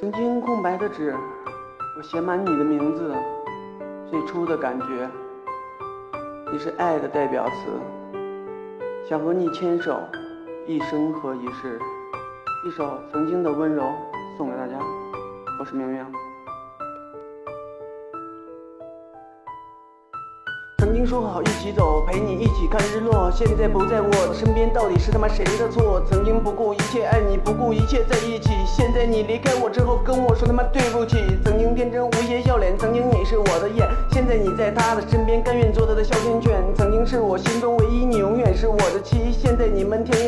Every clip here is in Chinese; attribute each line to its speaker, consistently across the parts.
Speaker 1: 曾经空白的纸，我写满你的名字，最初的感觉，你是爱的代表词，想和你牵手，一生和一世。一首曾经的温柔送给大家，我是明明。曾经说好一起走，陪你一起看日落，现在不在我的身边，到底是他妈谁的错？曾经不顾一切爱你，不顾一切在一起，现在你离开我之后跟我说他妈对不起。曾经天真无邪笑脸，曾经你是我的眼，现在你在他的身边，甘愿做他的哮天犬。曾经是我心中唯一，你永远是我的妻。现在你们天，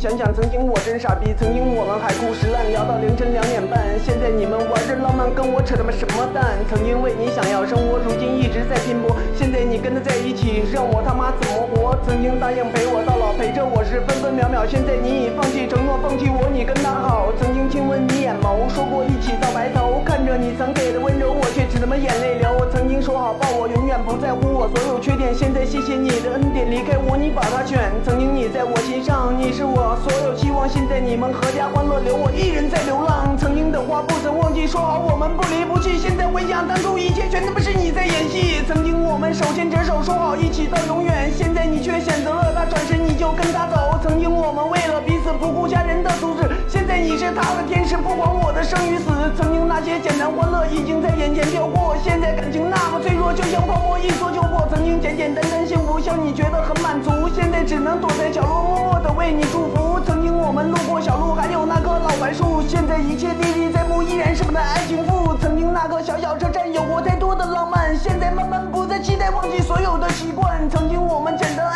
Speaker 1: 想想曾经我真傻逼。曾经我们海枯石烂，聊到凌晨两点半，现在你们玩着浪漫，跟我扯他妈什么蛋？曾经为你想要生活，如今一直在拼搏，现在你跟他。在一起让我他妈怎么活？曾经答应陪我到老，陪着我是分分秒秒。现在你已放弃承诺，放弃我，你跟他好。曾经亲吻你眼眸，说过一起到白头。看着你曾给的温柔，我却只他妈眼泪流。我曾说好抱我，永远不在乎我所有缺点。现在谢谢你的恩典，离开我你把他选。曾经你在我心上，你是我所有希望。现在你们阖家欢乐，留我一人在流浪。曾经的话不曾忘记，说好我们不离不弃。现在回想当初一切，全他妈是你在演戏。曾经我们手牵着手。说好一起到永远，现在你却选择了他，转身你就跟他走。曾经我们为了彼此不顾家人的阻止，现在你是他的天使，不管我的生与死。曾经那些简单欢乐已经在眼前飘过，现在感情，一说就破。曾经简简单单幸福，像你觉得很满足，现在只能躲在角落默默的为你祝福。曾经我们路过小路，还有那棵老槐树，现在一切历历在目，依然是我们的爱情赋。曾经那个小小车站有过太多的浪漫，现在慢慢不再期待，忘记所有。的习惯，曾经我们简单